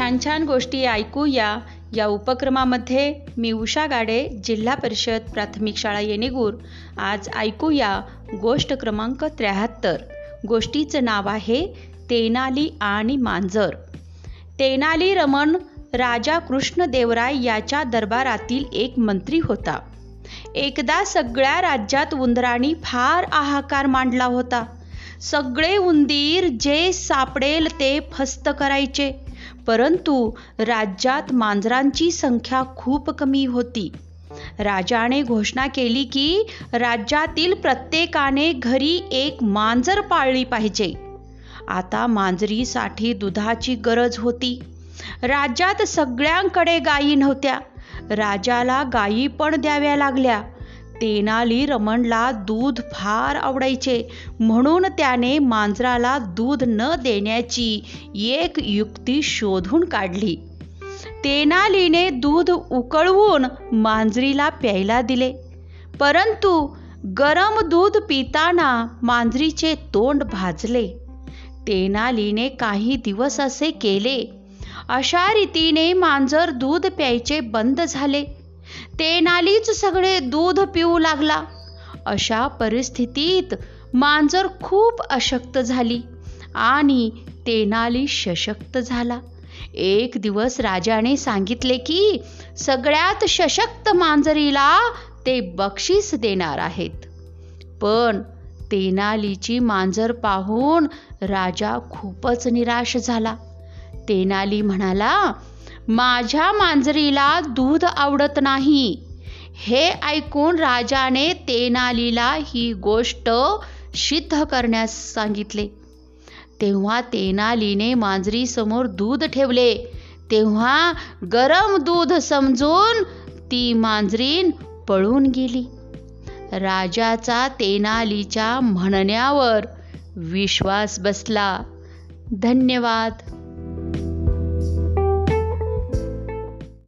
छान छान गोष्टी ऐकूया. या उपक्रमामध्ये मी उषा गाडे जिल्हा परिषद प्राथमिक शाळा येणेगूर. आज ऐकूया गोष्ट क्रमांक त्र्याहत्तर. गोष्टीचं नाव आहे तेनाली आणि मांजर. तेनाली रमण राजा कृष्णदेवराय याच्या दरबारातील एक मंत्री होता. एकदा सगळ्या राज्यात उंदरांनी फार हाहाकार मांडला होता. सगळे उंदीर जे सापडेल ते फस्त करायचे. परंतु राज्यात मांजरांची संख्या खूप कमी होती. राजाने घोषणा केली की राज्यातील प्रत्येकाने घरी एक मांजर पाळली पाहिजे. आता मांजरीसाठी दुधाची गरज होती. राज्यात सगळ्यांकडे गायी नव्हत्या. राजाला गायी पण द्याव्या लागल्या. तेनाली रमणला दूध फार आवडायचे. म्हणून त्याने मांजराला दूध न देण्याची एक युक्ती शोधून काढली. तेनालीने दूध उकळवून मांजरीला प्यायला दिले. परंतु गरम दूध पिताना मांजरीचे तोंड भाजले. तेनालीने काही दिवस असे केले. अशा रीतीने मांजर दूध प्यायचे बंद झाले. तेनालीच सगळे दूध पिऊ लागला. अशा परिस्थितीत मांजर खूप अशक्त झाली आणि तेनाली सशक्त झाला. एक दिवस राजाने सांगितले की सगळ्यात सशक्त मांजरीला ते बक्षीस देणार आहेत. पण तेनालीची मांजर पाहून राजा खूपच निराश झाला. तेनाली म्हणाला माझ्या मांजरीला दूध आवडत नाही. हे ऐकून राजाने तेनालीला ही गोष्ट सिद्ध करण्यास सांगितले. तेव्हा तेनालीने मांजरीसमोर दूध ठेवले. तेव्हा गरम दूध समजून ती मांजरीन पळून गेली. राजाचा तेनालीच्या म्हणण्यावर विश्वास बसला. धन्यवाद.